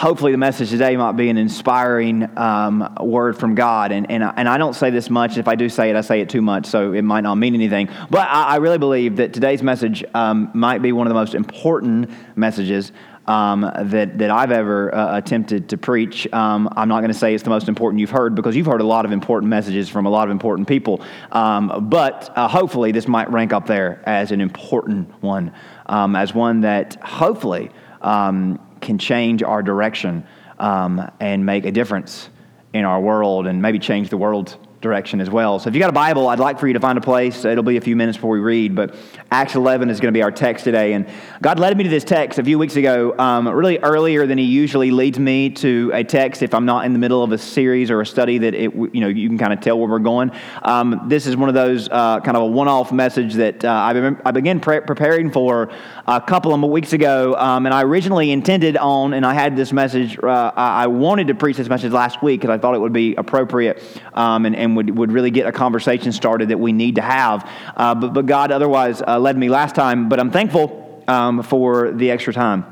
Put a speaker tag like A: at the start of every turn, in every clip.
A: hopefully the message today might be an inspiring um, word from God. And, and, and I don't say this much. If I do say it, I say it too much, so it might not mean anything. But I, I really believe that today's message um, might be one of the most important messages um, that, that I've ever uh, attempted to preach. Um, I'm not going to say it's the most important you've heard because you've heard a lot of important messages from a lot of important people. Um, but uh, hopefully, this might rank up there as an important one, um, as one that hopefully um, can change our direction um, and make a difference in our world and maybe change the world direction as well. So if you got a Bible, I'd like for you to find a place. It'll be a few minutes before we read, but Acts 11 is going to be our text today. And God led me to this text a few weeks ago, um, really earlier than He usually leads me to a text if I'm not in the middle of a series or a study that it, you know you can kind of tell where we're going. Um, this is one of those uh, kind of a one-off message that uh, I, I began pre- preparing for a couple of weeks ago, um, and I originally intended on, and I had this message. Uh, I wanted to preach this message last week because I thought it would be appropriate um, and, and and would, would really get a conversation started that we need to have. Uh, but, but God otherwise uh, led me last time. But I'm thankful um, for the extra time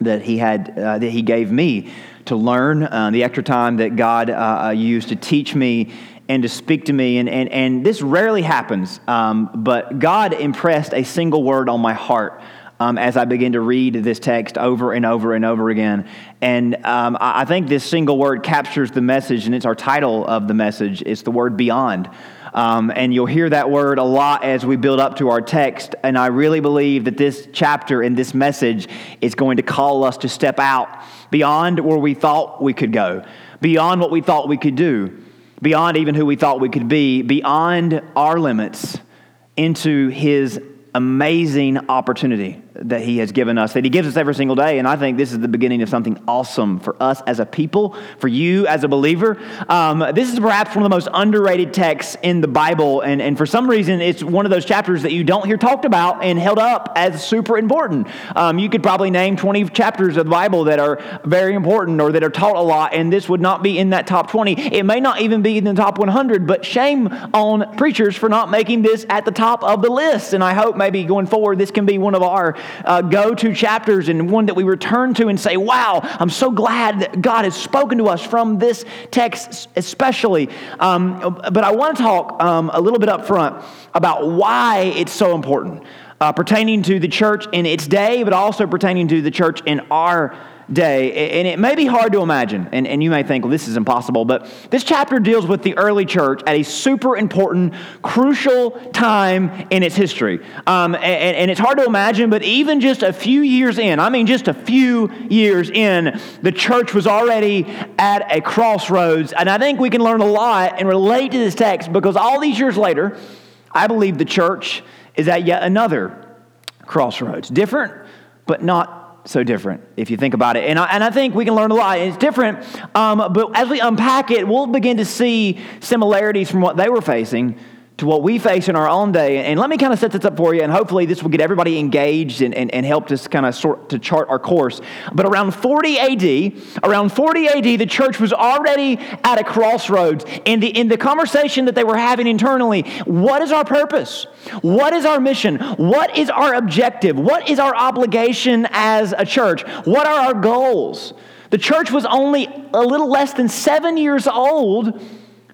A: that He had uh, that He gave me to learn, uh, the extra time that God uh, uh, used to teach me and to speak to me. And, and, and this rarely happens, um, but God impressed a single word on my heart um, as I begin to read this text over and over and over again. And um, I think this single word captures the message, and it's our title of the message. It's the word beyond. Um, and you'll hear that word a lot as we build up to our text. And I really believe that this chapter and this message is going to call us to step out beyond where we thought we could go, beyond what we thought we could do, beyond even who we thought we could be, beyond our limits into His amazing opportunity that He has given us, that He gives us every single day. And I think this is the beginning of something awesome for us as a people, for you as a believer. Um, this is perhaps one of the most underrated texts in the Bible. And, and for some reason, it's one of those chapters that you don't hear talked about and held up as super important. Um, you could probably name 20 chapters of the Bible that are very important or that are taught a lot, and this would not be in that top 20. It may not even be in the top 100, but shame on preachers for not making this at the top of the list. And I hope maybe going forward, this can be one of our uh, go to chapters and one that we return to and say, wow, I'm so glad that God has spoken to us from this text, especially. Um, but I want to talk um, a little bit up front about why it's so important. Uh, pertaining to the church in its day, but also pertaining to the church in our day. And it may be hard to imagine, and, and you may think, well, this is impossible, but this chapter deals with the early church at a super important, crucial time in its history. Um, and, and it's hard to imagine, but even just a few years in, I mean, just a few years in, the church was already at a crossroads. And I think we can learn a lot and relate to this text because all these years later, I believe the church is at yet another crossroads. Different, but not so different if you think about it. And I, and I think we can learn a lot. It's different, um, but as we unpack it, we'll begin to see similarities from what they were facing to what we face in our own day. And let me kind of set this up for you, and hopefully this will get everybody engaged and, and, and help us kind of sort to chart our course. But around 40 AD, around 40 AD, the church was already at a crossroads. In the, in the conversation that they were having internally, what is our purpose? What is our mission? What is our objective? What is our obligation as a church? What are our goals? The church was only a little less than seven years old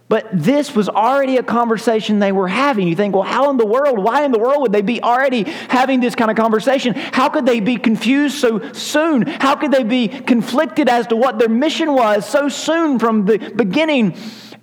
A: but this was already a conversation they were having. You think, well, how in the world, why in the world would they be already having this kind of conversation? How could they be confused so soon? How could they be conflicted as to what their mission was so soon from the beginning?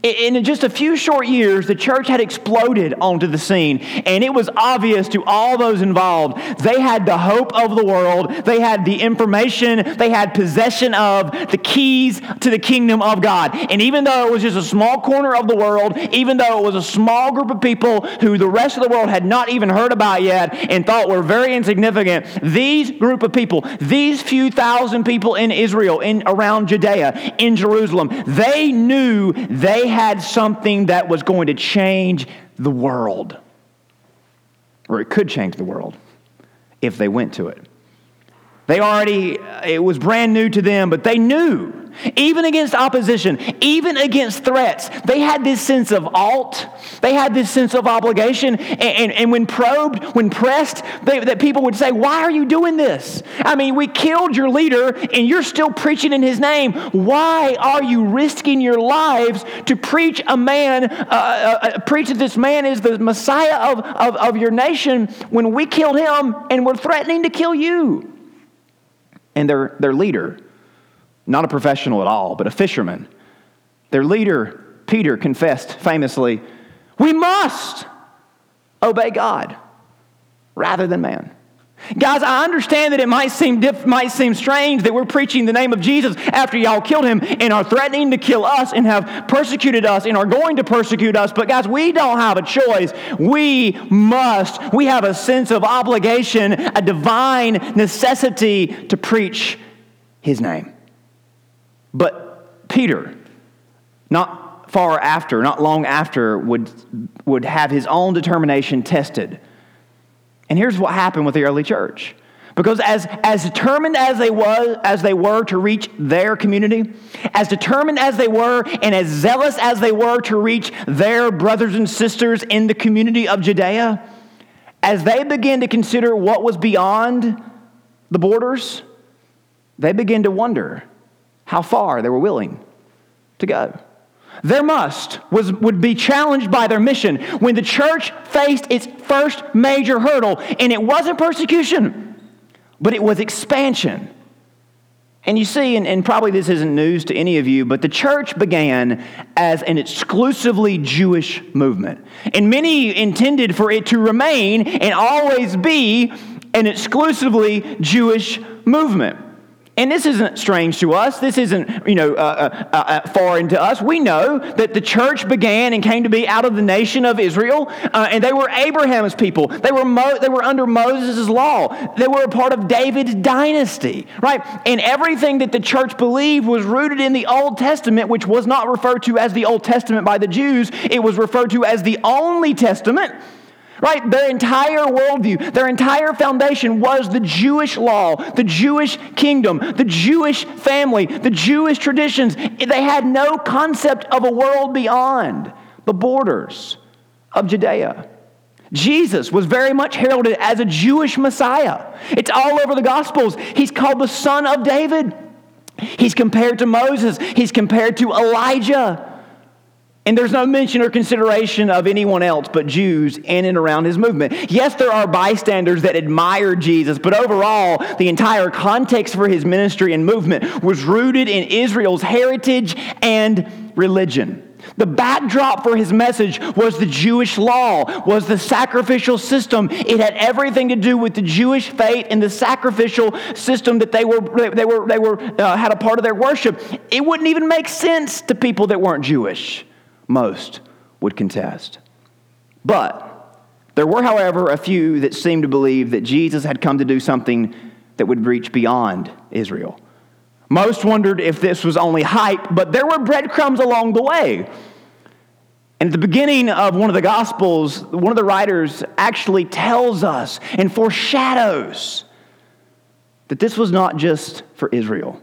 A: in just a few short years, the church had exploded onto the scene, and it was obvious to all those involved. They had the hope of the world, they had the information, they had possession of the keys to the kingdom of God. And even though it was just a small corner of the world, even though it was a small group of people who the rest of the world had not even heard about yet and thought were very insignificant, these group of people, these few thousand people in Israel, in around Judea, in Jerusalem, they knew they had something that was going to change the world, or it could change the world if they went to it. They already, it was brand new to them, but they knew even against opposition, even against threats. They had this sense of alt, they had this sense of obligation. And, and, and when probed, when pressed, they, that people would say, Why are you doing this? I mean, we killed your leader and you're still preaching in his name. Why are you risking your lives to preach a man, uh, uh, uh preach that this man is the Messiah of, of, of your nation when we killed him and we're threatening to kill you? And their, their leader, not a professional at all, but a fisherman. Their leader, Peter, confessed famously, We must obey God rather than man. Guys, I understand that it might seem, diff, might seem strange that we're preaching the name of Jesus after y'all killed him and are threatening to kill us and have persecuted us and are going to persecute us. But, guys, we don't have a choice. We must. We have a sense of obligation, a divine necessity to preach his name. But Peter, not far after, not long after, would, would have his own determination tested. And here's what happened with the early church. Because as, as determined as they, was, as they were to reach their community, as determined as they were and as zealous as they were to reach their brothers and sisters in the community of Judea, as they began to consider what was beyond the borders, they began to wonder how far they were willing to go. Their must was, would be challenged by their mission when the church faced its first major hurdle, and it wasn't persecution, but it was expansion. And you see, and, and, probably this isn't news to any of you, but the church began as an exclusively Jewish movement. And many intended for it to remain and always be an exclusively Jewish movement. And this isn't strange to us. This isn't, you know, uh, uh, uh, foreign to us. We know that the church began and came to be out of the nation of Israel, uh, and they were Abraham's people. They were, Mo- they were under Moses' law. They were a part of David's dynasty, right? And everything that the church believed was rooted in the Old Testament, which was not referred to as the Old Testament by the Jews. It was referred to as the only testament right? Their entire worldview, their entire foundation was the Jewish law, the Jewish kingdom, the Jewish family, the Jewish traditions. They had no concept of a world beyond the borders of Judea. Jesus was very much heralded as a Jewish Messiah. It's all over the Gospels. He's called the Son of David. He's compared to Moses. He's compared to Elijah. And there's no mention or consideration of anyone else but Jews in and around his movement. Yes, there are bystanders that admire Jesus, but overall, the entire context for his ministry and movement was rooted in Israel's heritage and religion. The backdrop for his message was the Jewish law, was the sacrificial system. It had everything to do with the Jewish faith and the sacrificial system that they were they were they were uh, had a part of their worship. It wouldn't even make sense to people that weren't Jewish most would contest. But there were, however, a few that seemed to believe that Jesus had come to do something that would reach beyond Israel. Most wondered if this was only hype, but there were breadcrumbs along the way. And at the beginning of one of the Gospels, one of the writers actually tells us and foreshadows that this was not just for Israel.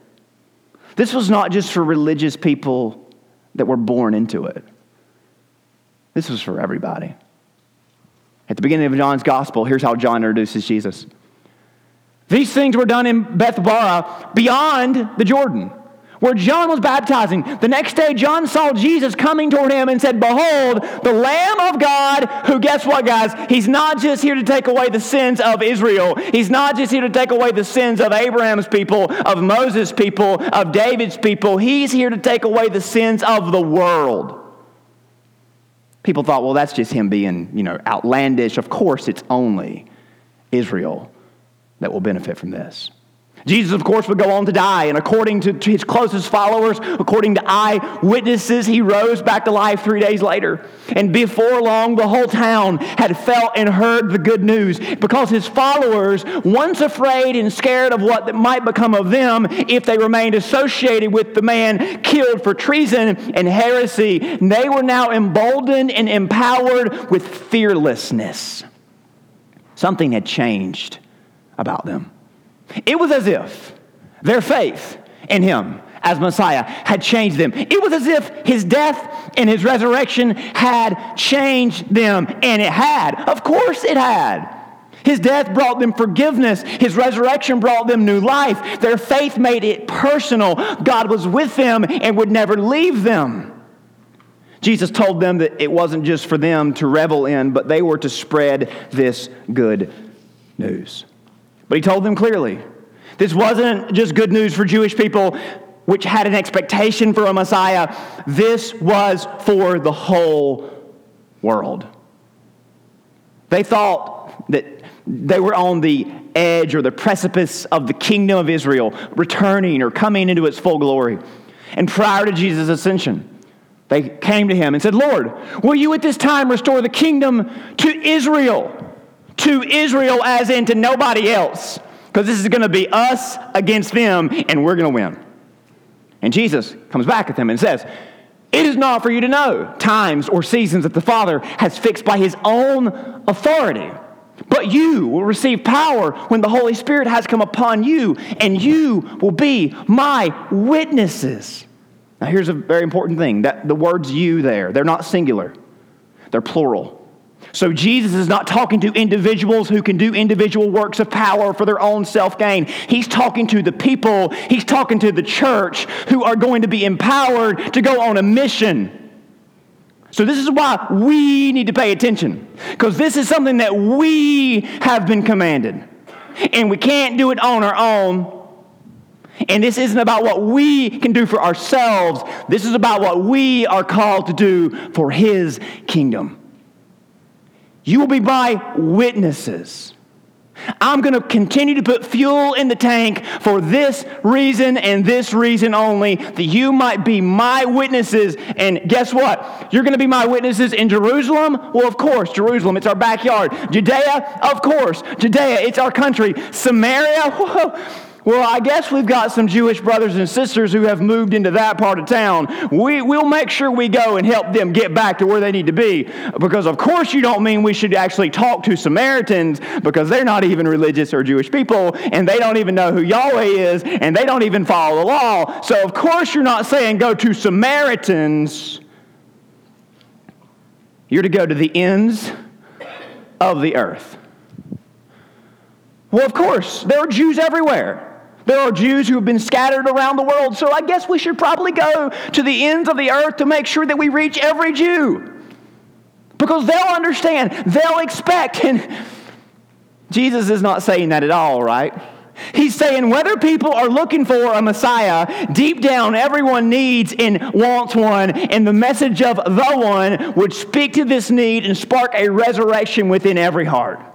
A: This was not just for religious people that were born into it. This was for everybody. At the beginning of John's gospel, here's how John introduces Jesus. These things were done in Bethabara beyond the Jordan where John was baptizing. The next day, John saw Jesus coming toward him and said, Behold, the Lamb of God, who, guess what, guys? He's not just here to take away the sins of Israel. He's not just here to take away the sins of Abraham's people, of Moses' people, of David's people. He's here to take away the sins of the world. People thought, well, that's just him being, you know, outlandish. Of course, it's only Israel that will benefit from this. Jesus, of course, would go on to die, and according to, to his closest followers, according to eyewitnesses, he rose back to life three days later. And before long, the whole town had felt and heard the good news because his followers, once afraid and scared of what might become of them if they remained associated with the man killed for treason and heresy, they were now emboldened and empowered with fearlessness. Something had changed about them. It was as if their faith in him as Messiah had changed them. It was as if his death and his resurrection had changed them, and it had. Of course, it had. His death brought them forgiveness. His resurrection brought them new life. Their faith made it personal. God was with them and would never leave them. Jesus told them that it wasn't just for them to revel in, but they were to spread this good news. But he told them clearly this wasn't just good news for Jewish people, which had an expectation for a Messiah. This was for the whole world. They thought that they were on the edge or the precipice of the kingdom of Israel, returning or coming into its full glory. And prior to Jesus' ascension, they came to him and said, Lord, will you at this time restore the kingdom to Israel? To Israel, as in to nobody else. Because this is going to be us against them, and we're going to win. And Jesus comes back at them and says, It is not for you to know times or seasons that the Father has fixed by his own authority. But you will receive power when the Holy Spirit has come upon you, and you will be my witnesses now, here's a very important thing that the words you there, they're not singular, they're plural. So, Jesus is not talking to individuals who can do individual works of power for their own self gain. He's talking to the people, he's talking to the church who are going to be empowered to go on a mission. So, this is why we need to pay attention, because this is something that we have been commanded. And we can't do it on our own. And this isn't about what we can do for ourselves. This is about what we are called to do for His kingdom. You will be my witnesses. I'm going to continue to put fuel in the tank for this reason and this reason only, that you might be my witnesses. And guess what? You're going to be my witnesses in Jerusalem? Well, of course, Jerusalem, it's our backyard. Judea? Of course. Judea, it's our country. Samaria? Whoa. Well, I guess we've got some Jewish brothers and sisters who have moved into that part of town. We, we'll make sure we go and help them get back to where they need to be. Because, of course, you don't mean we should actually talk to Samaritans because they're not even religious or Jewish people and they don't even know who Yahweh is and they don't even follow the law. So, of course, you're not saying go to Samaritans. You're to go to the ends of the earth. Well, of course, there are Jews everywhere. There are Jews who have been scattered around the world, so I guess we should probably go to the ends of the earth to make sure that we reach every Jew. Because they'll understand, they'll expect. And Jesus is not saying that at all, right? He's saying whether people are looking for a Messiah, deep down everyone needs and wants one, and the message of the one would speak to this need and spark a resurrection within every heart.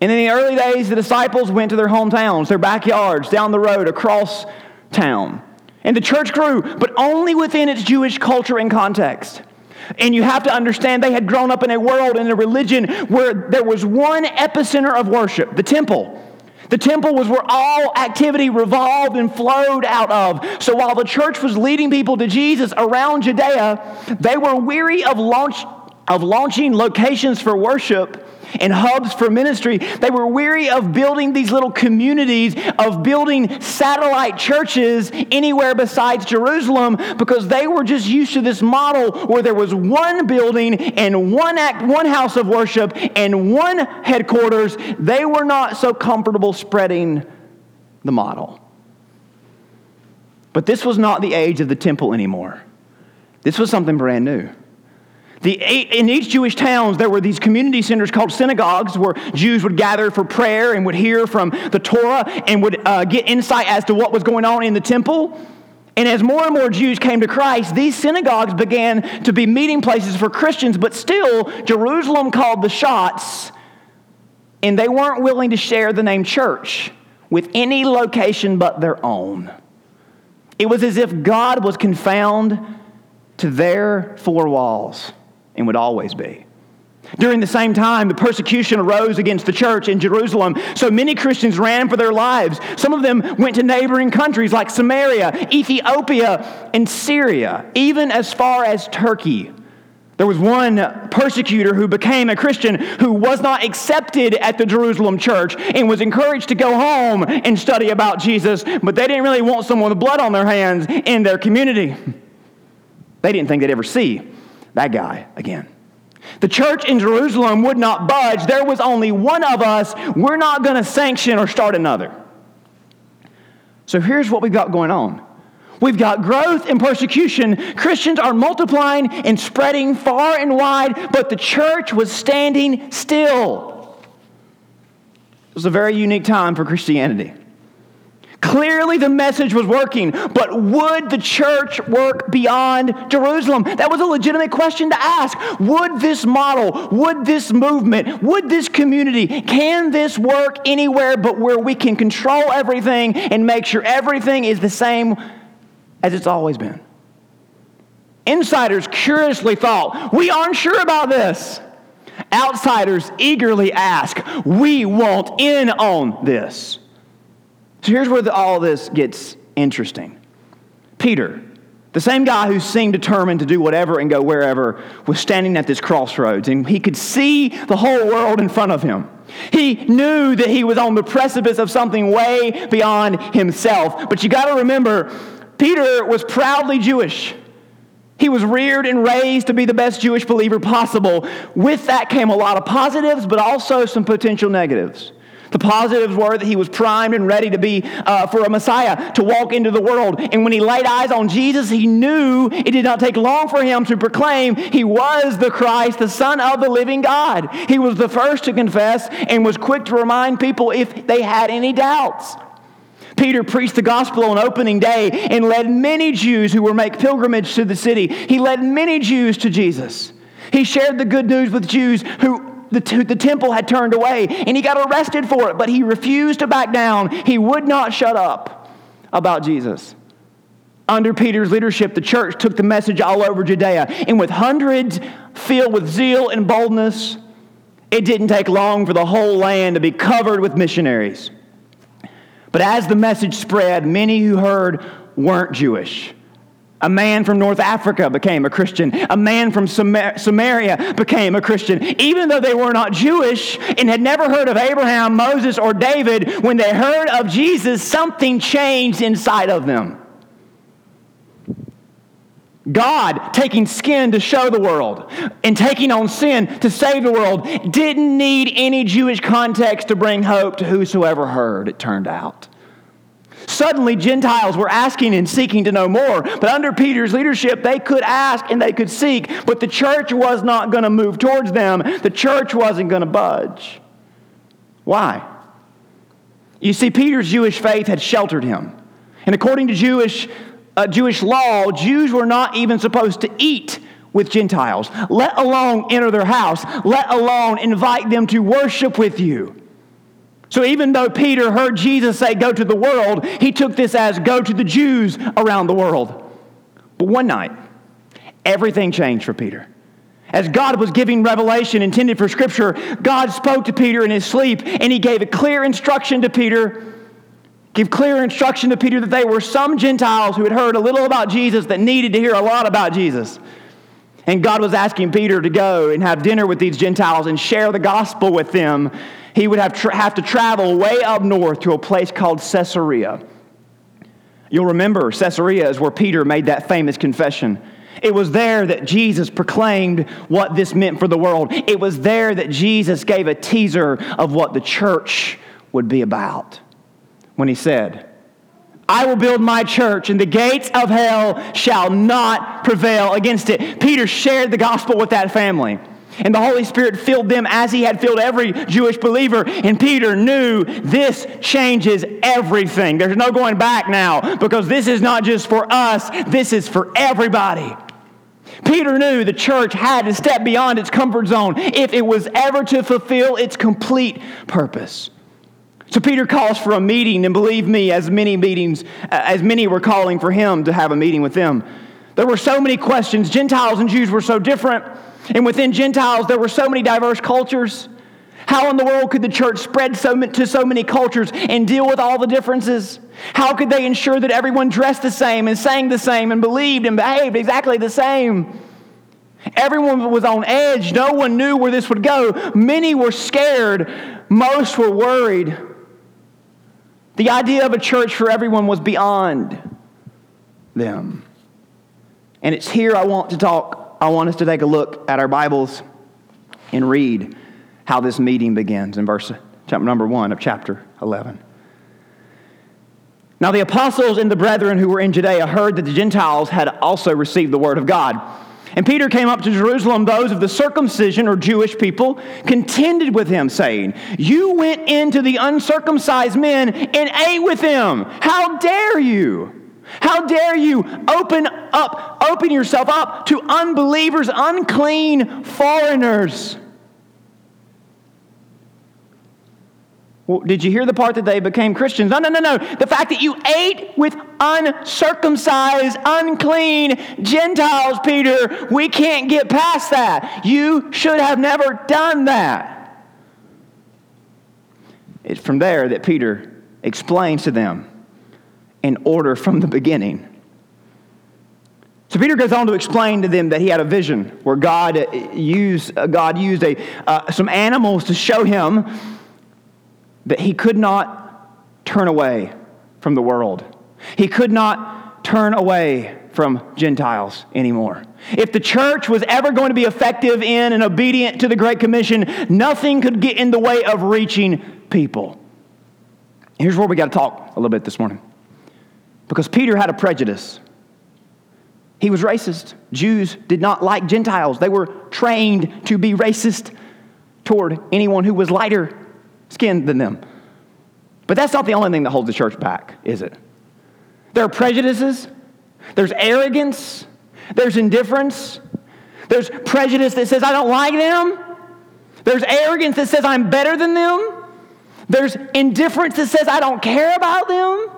A: And in the early days, the disciples went to their hometowns, their backyards, down the road, across town. And the church grew, but only within its Jewish culture and context. And you have to understand they had grown up in a world, in a religion where there was one epicenter of worship the temple. The temple was where all activity revolved and flowed out of. So while the church was leading people to Jesus around Judea, they were weary of, launch, of launching locations for worship and hubs for ministry. They were weary of building these little communities, of building satellite churches anywhere besides Jerusalem, because they were just used to this model where there was one building and one act, one house of worship and one headquarters. They were not so comfortable spreading the model. But this was not the age of the temple anymore. This was something brand new. The, in each Jewish towns, there were these community centers called synagogues where Jews would gather for prayer and would hear from the Torah and would uh, get insight as to what was going on in the temple. And as more and more Jews came to Christ, these synagogues began to be meeting places for Christians, but still, Jerusalem called the shots, and they weren't willing to share the name church with any location but their own. It was as if God was confounded to their four walls and would always be. During the same time, the persecution arose against the church in Jerusalem, so many Christians ran for their lives. Some of them went to neighboring countries like Samaria, Ethiopia, and Syria, even as far as Turkey. There was one persecutor who became a Christian who was not accepted at the Jerusalem church and was encouraged to go home and study about Jesus, but they didn't really want someone with blood on their hands in their community. They didn't think they'd ever see that guy again. The church in Jerusalem would not budge. There was only one of us. We're not going to sanction or start another. So here's what we've got going on We've got growth and persecution. Christians are multiplying and spreading far and wide, but the church was standing still. It was a very unique time for Christianity. Clearly, the message was working, but would the church work beyond Jerusalem? That was a legitimate question to ask. Would this model, would this movement, would this community, can this work anywhere but where we can control everything and make sure everything is the same as it's always been. Insiders curiously thought, we aren't sure about this. Outsiders eagerly ask, we want in on this. So here's where the, all this gets interesting. Peter, the same guy who seemed determined to do whatever and go wherever, was standing at this crossroads and he could see the whole world in front of him. He knew that he was on the precipice of something way beyond himself. But you got to remember, Peter was proudly Jewish. He was reared and raised to be the best Jewish believer possible. With that came a lot of positives, but also some potential negatives. The positives were that he was primed and ready to be uh, for a Messiah to walk into the world. And when he laid eyes on Jesus, he knew it did not take long for him to proclaim he was the Christ, the Son of the living God. He was the first to confess and was quick to remind people if they had any doubts. Peter preached the gospel on opening day and led many Jews who were make pilgrimage to the city. He led many Jews to Jesus. He shared the good news with Jews who the, the temple had turned away, and he got arrested for it, but he refused to back down. He would not shut up about Jesus. Under Peter's leadership, the church took the message all over Judea, and with hundreds filled with zeal and boldness, it didn't take long for the whole land to be covered with missionaries. But as the message spread, many who heard weren't Jewish. A man from North Africa became a Christian. A man from Samaria became a Christian. Even though they were not Jewish and had never heard of Abraham, Moses, or David, when they heard of Jesus, something changed inside of them. God taking skin to show the world and taking on sin to save the world didn't need any Jewish context to bring hope to whosoever heard, it turned out. Suddenly, Gentiles were asking and seeking to know more. But under Peter's leadership, they could ask and they could seek, but the church was not going to move towards them. The church wasn't going to budge. Why? You see, Peter's Jewish faith had sheltered him. And according to Jewish uh, Jewish law, Jews were not even supposed to eat with Gentiles, let alone enter their house, let alone invite them to worship with you. So even though Peter heard Jesus say, Go to the world, he took this as go to the Jews around the world. But one night, everything changed for Peter. As God was giving revelation intended for Scripture, God spoke to Peter in his sleep and he gave a clear instruction to Peter give clear instruction to Peter that they were some Gentiles who had heard a little about Jesus that needed to hear a lot about Jesus. And God was asking Peter to go and have dinner with these Gentiles and share the gospel with them. He would have, tra- have to travel way up north to a place called Caesarea. You'll remember Caesarea is where Peter made that famous confession. It was there that Jesus proclaimed what this meant for the world. It was there that Jesus gave a teaser of what the church would be about when he said, I will build my church, and the gates of hell shall not prevail against it. Peter shared the gospel with that family. And the Holy Spirit filled them as He had filled every Jewish believer. And Peter knew this changes everything. There's no going back now because this is not just for us, this is for everybody. Peter knew the church had to step beyond its comfort zone if it was ever to fulfill its complete purpose. So Peter calls for a meeting, and believe me, as many meetings, uh, as many were calling for him to have a meeting with them. There were so many questions. Gentiles and Jews were so different, and within Gentiles, there were so many diverse cultures. How in the world could the church spread so, to so many cultures and deal with all the differences? How could they ensure that everyone dressed the same and sang the same and believed and behaved exactly the same? Everyone was on edge. No one knew where this would go. Many were scared. Most were worried. The idea of a church for everyone was beyond them. And it's here I want to talk, I want us to take a look at our Bibles and read how this meeting begins in verse chapter number 1 of chapter 11. Now the apostles and the brethren who were in Judea heard that the Gentiles had also received the word of God. And Peter came up to Jerusalem. Those of the circumcision or Jewish people contended with him, saying, You went into the uncircumcised men and ate with them. How dare you? How dare you open up, open yourself up to unbelievers, unclean foreigners? Well, did you hear the part that they became Christians? No, no, no, no. The fact that you ate with uncircumcised, unclean Gentiles, Peter, we can't get past that. You should have never done that. It's from there that Peter explains to them in order from the beginning. So Peter goes on to explain to them that he had a vision where God used, God used a, uh, some animals to show him that he could not turn away from the world. He could not turn away from Gentiles anymore. If the church was ever going to be effective in and obedient to the Great Commission, nothing could get in the way of reaching people. Here's where we got to talk a little bit this morning. Because Peter had a prejudice. He was racist. Jews did not like Gentiles. They were trained to be racist toward anyone who was lighter skinned than them. But that's not the only thing that holds the church back, is it? There are prejudices, there's arrogance, there's indifference, there's prejudice that says, I don't like them, there's arrogance that says, I'm better than them, there's indifference that says, I don't care about them.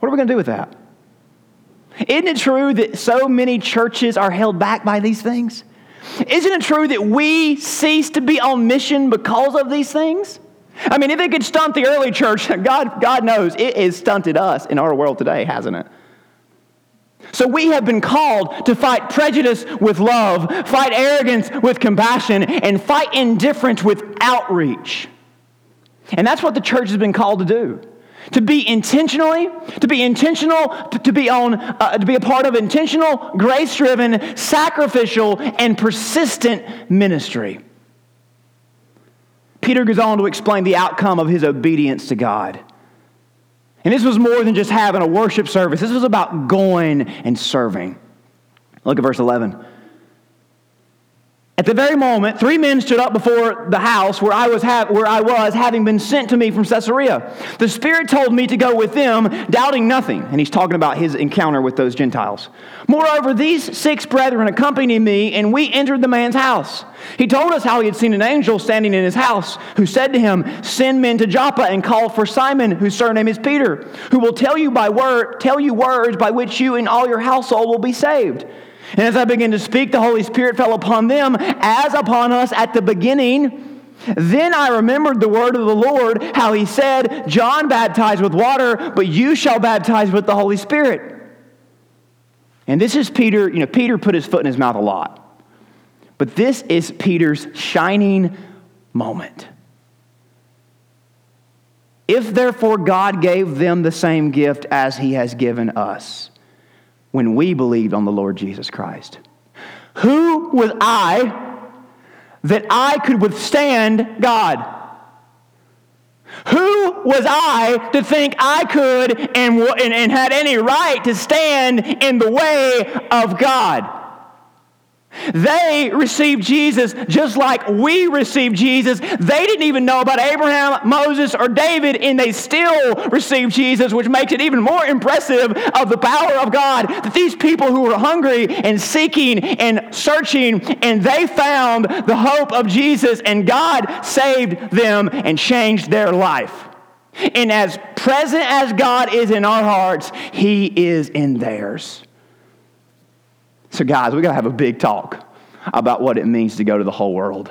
A: What are we going to do with that? Isn't it true that so many churches are held back by these things? Isn't it true that we cease to be on mission because of these things? I mean, if it could stunt the early church, God, God knows it has stunted us in our world today, hasn't it? So we have been called to fight prejudice with love, fight arrogance with compassion, and fight indifference with outreach. And that's what the church has been called to do to be intentionally, to be intentional, to, to be on, uh, to be a part of intentional, grace-driven, sacrificial, and persistent ministry. Peter goes on to explain the outcome of his obedience to God. And this was more than just having a worship service. This was about going and serving. Look at verse 11. At the very moment, three men stood up before the house where I, was ha- where I was, having been sent to me from Caesarea. The Spirit told me to go with them, doubting nothing. And he's talking about his encounter with those Gentiles. Moreover, these six brethren accompanied me, and we entered the man's house. He told us how he had seen an angel standing in his house, who said to him, Send men to Joppa and call for Simon, whose surname is Peter, who will tell you by word, tell you words by which you and all your household will be saved. And as I began to speak, the Holy Spirit fell upon them as upon us at the beginning. Then I remembered the word of the Lord, how he said, John baptized with water, but you shall baptize with the Holy Spirit. And this is Peter, you know, Peter put his foot in his mouth a lot. But this is Peter's shining moment. If therefore God gave them the same gift as he has given us, when we believed on the Lord Jesus Christ. Who was I that I could withstand God? Who was I to think I could and, and, and had any right to stand in the way of God? They received Jesus just like we received Jesus. They didn't even know about Abraham, Moses, or David, and they still received Jesus, which makes it even more impressive of the power of God that these people who were hungry and seeking and searching, and they found the hope of Jesus, and God saved them and changed their life. And as present as God is in our hearts, He is in theirs. So, guys, we got to have a big talk about what it means to go to the whole world.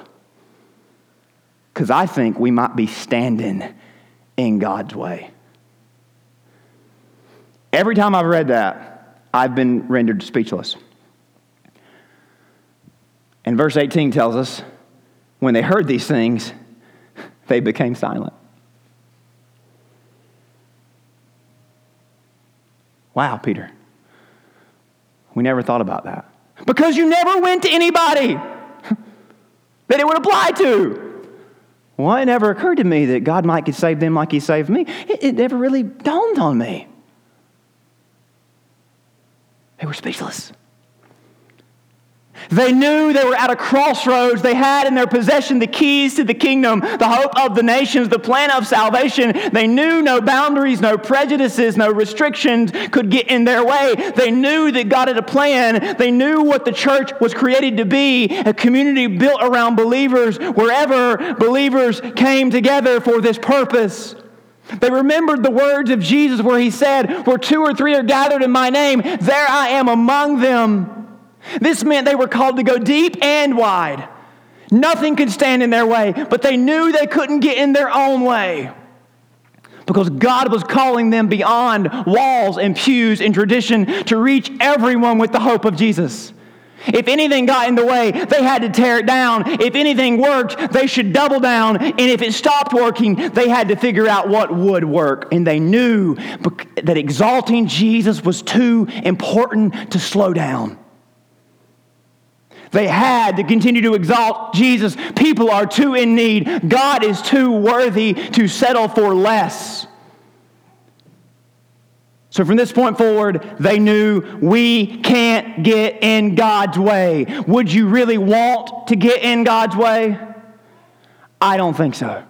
A: Because I think we might be standing in God's way. Every time I've read that, I've been rendered speechless. And verse 18 tells us when they heard these things, they became silent. Wow, Peter. We never thought about that. Because you never went to anybody that it would apply to. Well, it never occurred to me that God might save them like He saved me. It, it never really dawned on me. They were speechless. They knew they were at a crossroads. They had in their possession the keys to the kingdom, the hope of the nations, the plan of salvation. They knew no boundaries, no prejudices, no restrictions could get in their way. They knew that God had a plan. They knew what the church was created to be a community built around believers wherever believers came together for this purpose. They remembered the words of Jesus where he said, Where two or three are gathered in my name, there I am among them. This meant they were called to go deep and wide. Nothing could stand in their way, but they knew they couldn't get in their own way because God was calling them beyond walls and pews and tradition to reach everyone with the hope of Jesus. If anything got in the way, they had to tear it down. If anything worked, they should double down. And if it stopped working, they had to figure out what would work. And they knew that exalting Jesus was too important to slow down. They had to continue to exalt Jesus. People are too in need. God is too worthy to settle for less. So, from this point forward, they knew we can't get in God's way. Would you really want to get in God's way? I don't think so.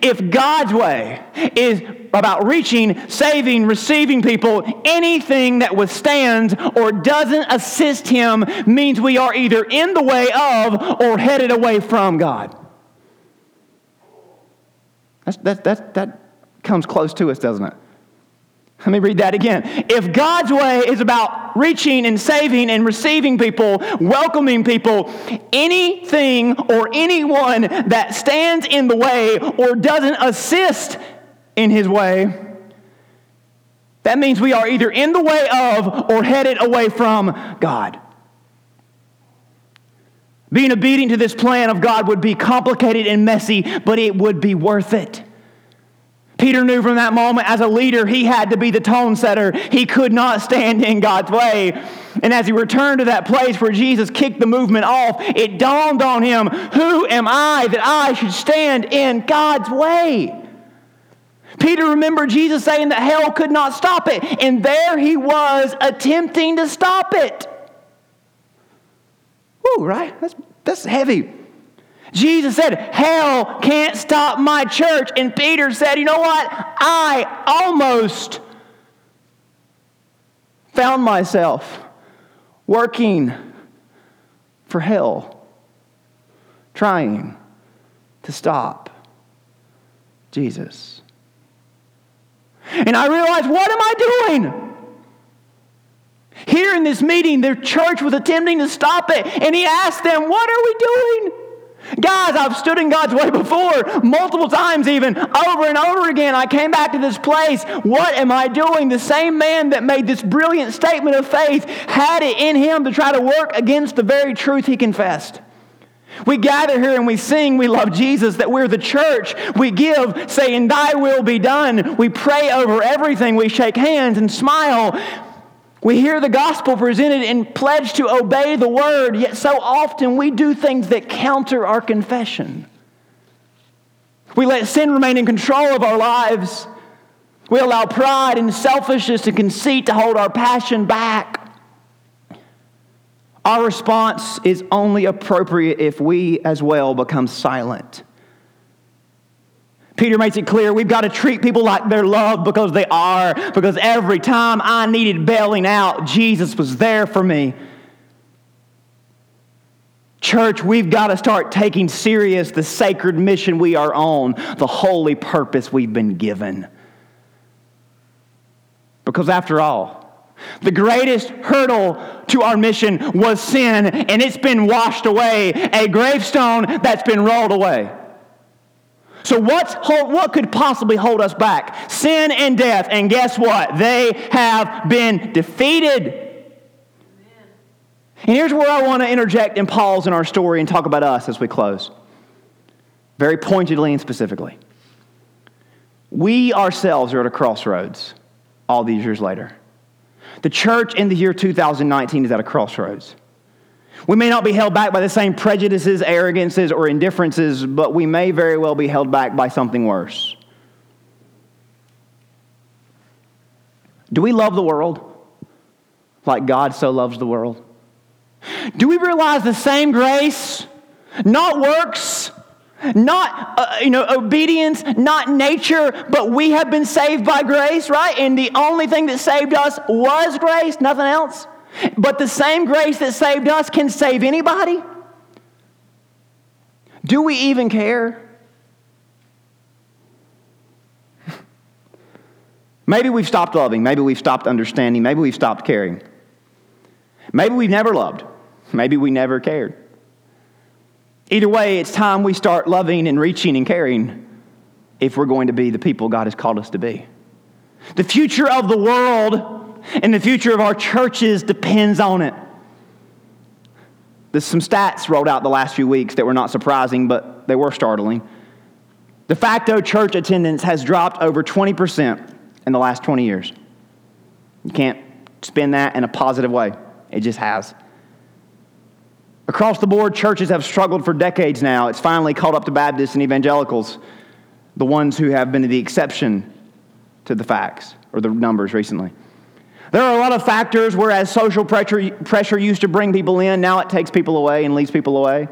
A: If God's way is about reaching, saving, receiving people, anything that withstands or doesn't assist Him means we are either in the way of or headed away from God. That's, that, that, that comes close to us, doesn't it? Let me read that again. If God's way is about reaching and saving and receiving people, welcoming people, anything or anyone that stands in the way or doesn't assist in his way, that means we are either in the way of or headed away from God. Being obedient to this plan of God would be complicated and messy, but it would be worth it. Peter knew from that moment as a leader, he had to be the tone setter. He could not stand in God's way. And as he returned to that place where Jesus kicked the movement off, it dawned on him who am I that I should stand in God's way? Peter remembered Jesus saying that hell could not stop it, and there he was attempting to stop it. Ooh, right? That's, that's heavy. Jesus said, Hell can't stop my church. And Peter said, You know what? I almost found myself working for hell, trying to stop Jesus. And I realized, what am I doing? Here in this meeting, the church was attempting to stop it, and he asked them, What are we doing? Guys, I've stood in God's way before, multiple times even, over and over again. I came back to this place. What am I doing? The same man that made this brilliant statement of faith had it in him to try to work against the very truth he confessed. We gather here and we sing, we love Jesus, that we're the church. We give, saying, Thy will be done. We pray over everything. We shake hands and smile. We hear the gospel presented and pledge to obey the word, yet so often we do things that counter our confession. We let sin remain in control of our lives. We allow pride and selfishness and conceit to hold our passion back. Our response is only appropriate if we as well become silent Peter makes it clear we've got to treat people like they're loved because they are, because every time I needed bailing out, Jesus was there for me. Church, we've got to start taking serious the sacred mission we are on, the holy purpose we've been given. Because after all, the greatest hurdle to our mission was sin, and it's been washed away, a gravestone that's been rolled away. So, what's hold, what could possibly hold us back? Sin and death. And guess what? They have been defeated. And here's where I want to interject and pause in our story and talk about us as we close. Very pointedly and specifically. We ourselves are at a crossroads all these years later. The church in the year 2019 is at a crossroads. We may not be held back by the same prejudices, arrogances, or indifferences, but we may very well be held back by something worse. Do we love the world like God so loves the world? Do we realize the same grace, not works, not uh, you know obedience not nature but we have been saved by grace right and the only thing that saved us was grace nothing else but the same grace that saved us can save anybody? Do we even care? Maybe we've stopped loving. Maybe we've stopped understanding. Maybe we've stopped caring. Maybe we've never loved. Maybe we never cared. Either way, it's time we start loving and reaching and caring if we're going to be the people God has called us to be. The future of the world and the future of our churches depends on it. There's some stats rolled out the last few weeks that were not surprising, but they were startling. De facto church attendance has dropped over 20% in the last 20 years. You can't spin that in a positive way, it just has. Across the board, churches have struggled for decades now. It's finally caught up to Baptists and evangelicals, the ones who have been the exception to the facts or the numbers recently. There are a lot of factors, whereas social pressure, pressure used to bring people in, now it takes people away and leads people away.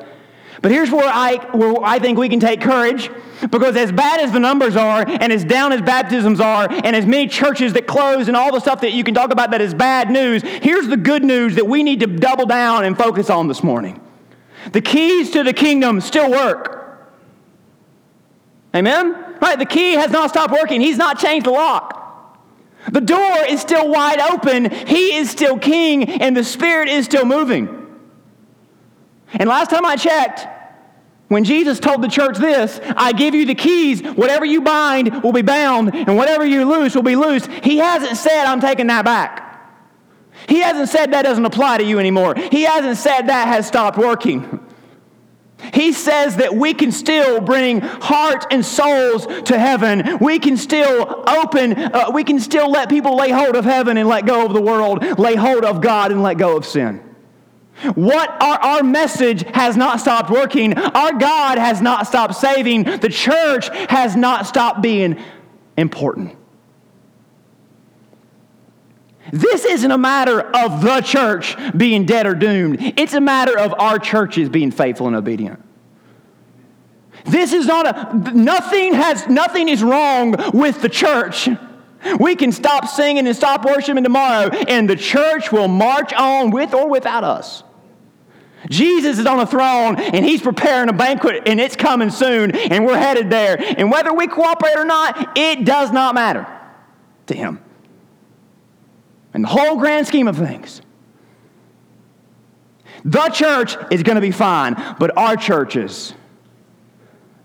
A: But here's where I, where I think we can take courage because, as bad as the numbers are, and as down as baptisms are, and as many churches that close, and all the stuff that you can talk about that is bad news, here's the good news that we need to double down and focus on this morning. The keys to the kingdom still work. Amen? Right? The key has not stopped working, He's not changed the lock. The door is still wide open, He is still king, and the Spirit is still moving. And last time I checked, when Jesus told the church this, I give you the keys, whatever you bind will be bound, and whatever you loose will be loosed, he hasn't said, I'm taking that back. He hasn't said that doesn't apply to you anymore. He hasn't said that has stopped working. He says that we can still bring heart and souls to heaven. We can still open, uh, we can still let people lay hold of heaven and let go of the world, lay hold of God and let go of sin. What our, our message has not stopped working. Our God has not stopped saving. The church has not stopped being important. This isn't a matter of the church being dead or doomed. It's a matter of our churches being faithful and obedient. This is not a nothing has nothing is wrong with the church. We can stop singing and stop worshiping tomorrow, and the church will march on with or without us. Jesus is on the throne and he's preparing a banquet and it's coming soon and we're headed there. And whether we cooperate or not, it does not matter to him. In the whole grand scheme of things, the church is going to be fine, but our churches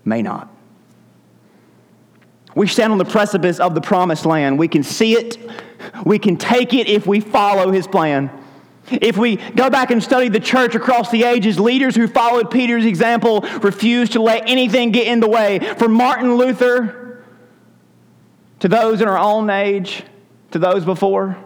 A: may not. We stand on the precipice of the promised land. We can see it, we can take it if we follow his plan. If we go back and study the church across the ages, leaders who followed Peter's example refused to let anything get in the way. From Martin Luther to those in our own age, to those before,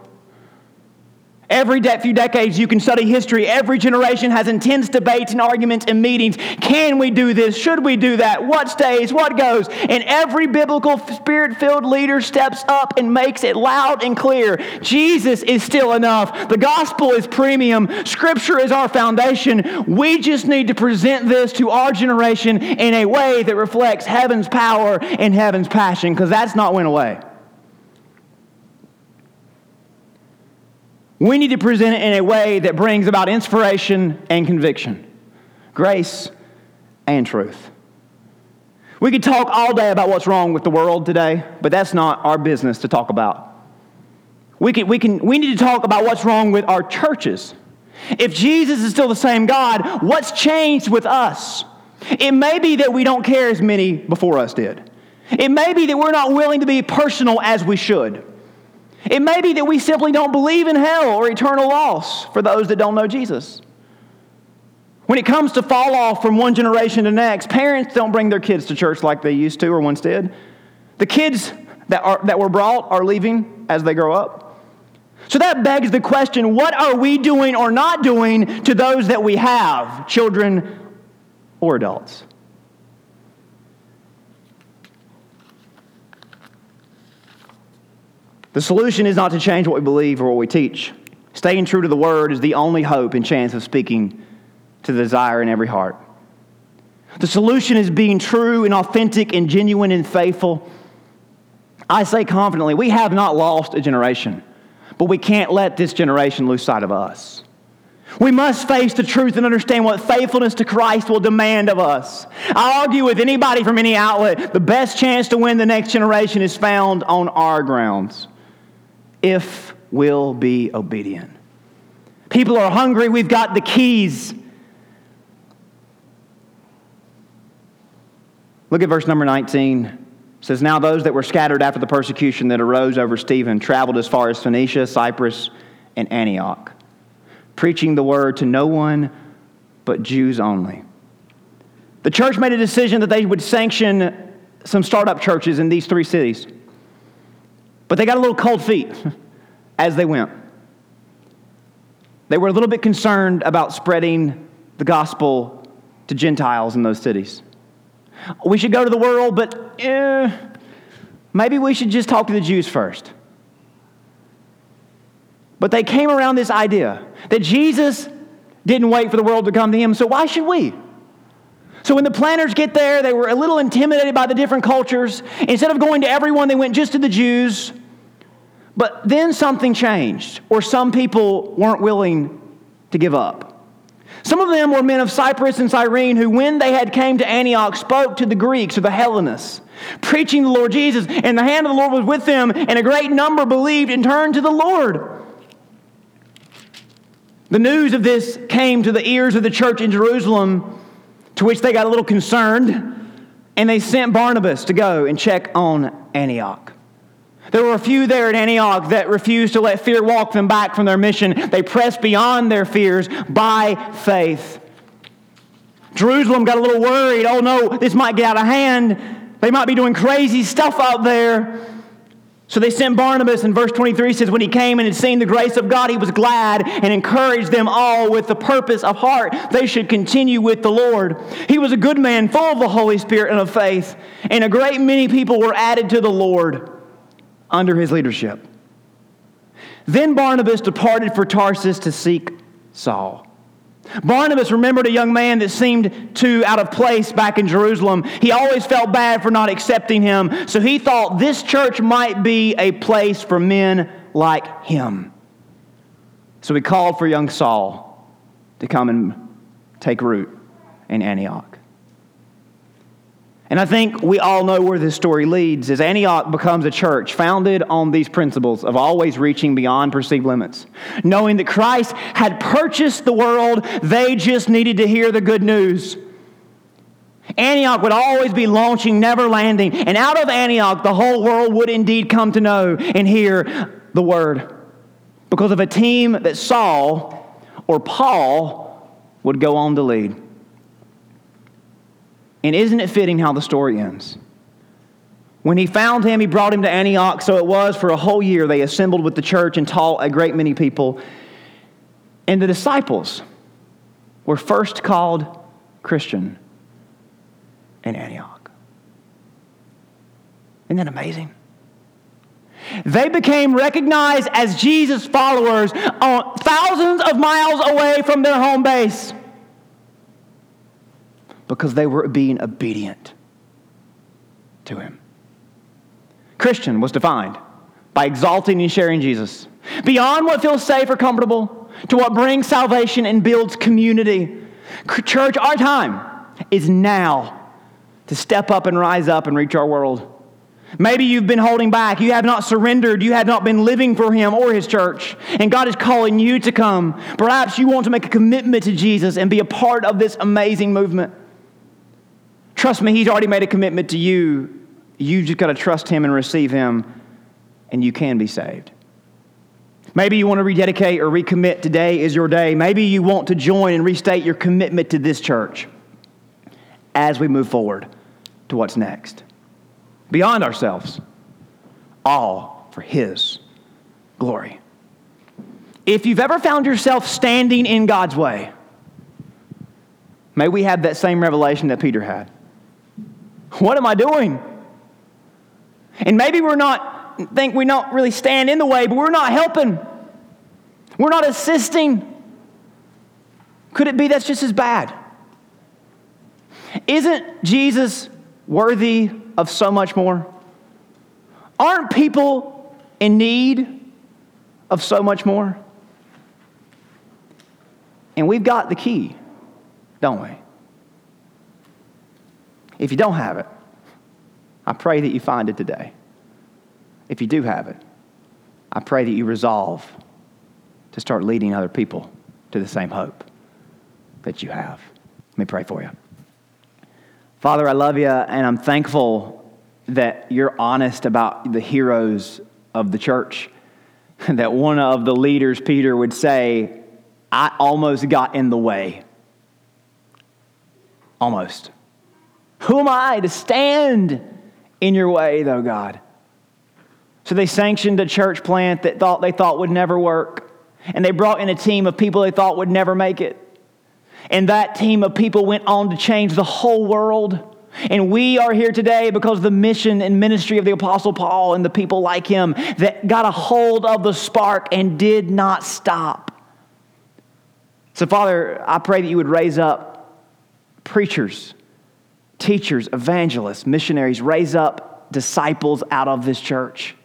A: Every de- few decades, you can study history. Every generation has intense debates and arguments and meetings. Can we do this? Should we do that? What stays? What goes? And every biblical spirit filled leader steps up and makes it loud and clear Jesus is still enough. The gospel is premium. Scripture is our foundation. We just need to present this to our generation in a way that reflects heaven's power and heaven's passion because that's not went away. We need to present it in a way that brings about inspiration and conviction, grace and truth. We could talk all day about what's wrong with the world today, but that's not our business to talk about. We, can, we, can, we need to talk about what's wrong with our churches. If Jesus is still the same God, what's changed with us? It may be that we don't care as many before us did. It may be that we're not willing to be personal as we should. It may be that we simply don't believe in hell or eternal loss for those that don't know Jesus. When it comes to fall off from one generation to the next, parents don't bring their kids to church like they used to or once did. The kids that, are, that were brought are leaving as they grow up. So that begs the question what are we doing or not doing to those that we have, children or adults? The solution is not to change what we believe or what we teach. Staying true to the word is the only hope and chance of speaking to the desire in every heart. The solution is being true and authentic and genuine and faithful. I say confidently, we have not lost a generation, but we can't let this generation lose sight of us. We must face the truth and understand what faithfulness to Christ will demand of us. I argue with anybody from any outlet, the best chance to win the next generation is found on our grounds if we'll be obedient. People are hungry, we've got the keys. Look at verse number 19. It says, Now those that were scattered after the persecution that arose over Stephen traveled as far as Phoenicia, Cyprus, and Antioch, preaching the word to no one but Jews only. The church made a decision that they would sanction some startup churches in these three cities. But they got a little cold feet as they went. They were a little bit concerned about spreading the gospel to Gentiles in those cities. We should go to the world, but eh, maybe we should just talk to the Jews first. But they came around this idea that Jesus didn't wait for the world to come to him, so why should we? So when the planners get there, they were a little intimidated by the different cultures. Instead of going to everyone, they went just to the Jews. But then something changed, or some people weren't willing to give up. Some of them were men of Cyprus and Cyrene who, when they had came to Antioch, spoke to the Greeks or the Hellenists, preaching the Lord Jesus, and the hand of the Lord was with them, and a great number believed and turned to the Lord. The news of this came to the ears of the church in Jerusalem, to which they got a little concerned, and they sent Barnabas to go and check on Antioch. There were a few there at Antioch that refused to let fear walk them back from their mission. They pressed beyond their fears by faith. Jerusalem got a little worried. Oh no, this might get out of hand. They might be doing crazy stuff out there. So they sent Barnabas, and verse 23 says, When he came and had seen the grace of God, he was glad and encouraged them all with the purpose of heart they should continue with the Lord. He was a good man, full of the Holy Spirit and of faith, and a great many people were added to the Lord under his leadership. Then Barnabas departed for Tarsus to seek Saul. Barnabas remembered a young man that seemed too out of place back in Jerusalem. He always felt bad for not accepting him, so he thought this church might be a place for men like him. So he called for young Saul to come and take root in Antioch. And I think we all know where this story leads as Antioch becomes a church founded on these principles of always reaching beyond perceived limits. Knowing that Christ had purchased the world, they just needed to hear the good news. Antioch would always be launching, never landing. And out of Antioch, the whole world would indeed come to know and hear the word. Because of a team that Saul or Paul would go on to lead. And isn't it fitting how the story ends? When he found him, he brought him to Antioch. So it was for a whole year they assembled with the church and taught a great many people. And the disciples were first called Christian in Antioch. Isn't that amazing? They became recognized as Jesus followers thousands of miles away from their home base because they were being obedient to him. Christian was defined by exalting and sharing Jesus beyond what feels safe or comfortable to what brings salvation and builds community. Church, our time is now to step up and rise up and reach our world. Maybe you've been holding back. You have not surrendered. You have not been living for Him or His church. And God is calling you to come. Perhaps you want to make a commitment to Jesus and be a part of this amazing movement. Trust me, He's already made a commitment to you. You just got to trust Him and receive Him, and you can be saved. Maybe you want to rededicate or recommit. Today is your day. Maybe you want to join and restate your commitment to this church as we move forward to what's next. Beyond ourselves, all for His glory. If you've ever found yourself standing in God's way, may we have that same revelation that Peter had. What am I doing? And maybe we're not, think we don't really stand in the way, but we're not helping. We're not assisting. Could it be that's just as bad? Isn't Jesus worthy of so much more? Aren't people in need of so much more? And we've got the key, don't we? If you don't have it, I pray that you find it today. If you do have it, I pray that you resolve to start leading other people to the same hope that you have. Let me pray for you. Father, I love you, and I'm thankful that you're honest about the heroes of the church. That one of the leaders, Peter, would say, I almost got in the way. Almost. Who am I to stand in your way, though, God? So they sanctioned a church plant that thought they thought would never work. And they brought in a team of people they thought would never make it. And that team of people went on to change the whole world. And we are here today because the mission and ministry of the Apostle Paul and the people like him that got a hold of the spark and did not stop. So, Father, I pray that you would raise up preachers, teachers, evangelists, missionaries, raise up disciples out of this church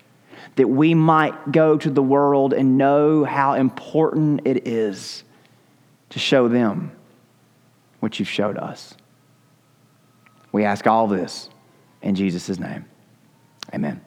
A: that we might go to the world and know how important it is to show them what you've showed us. We ask all this in Jesus' name. Amen.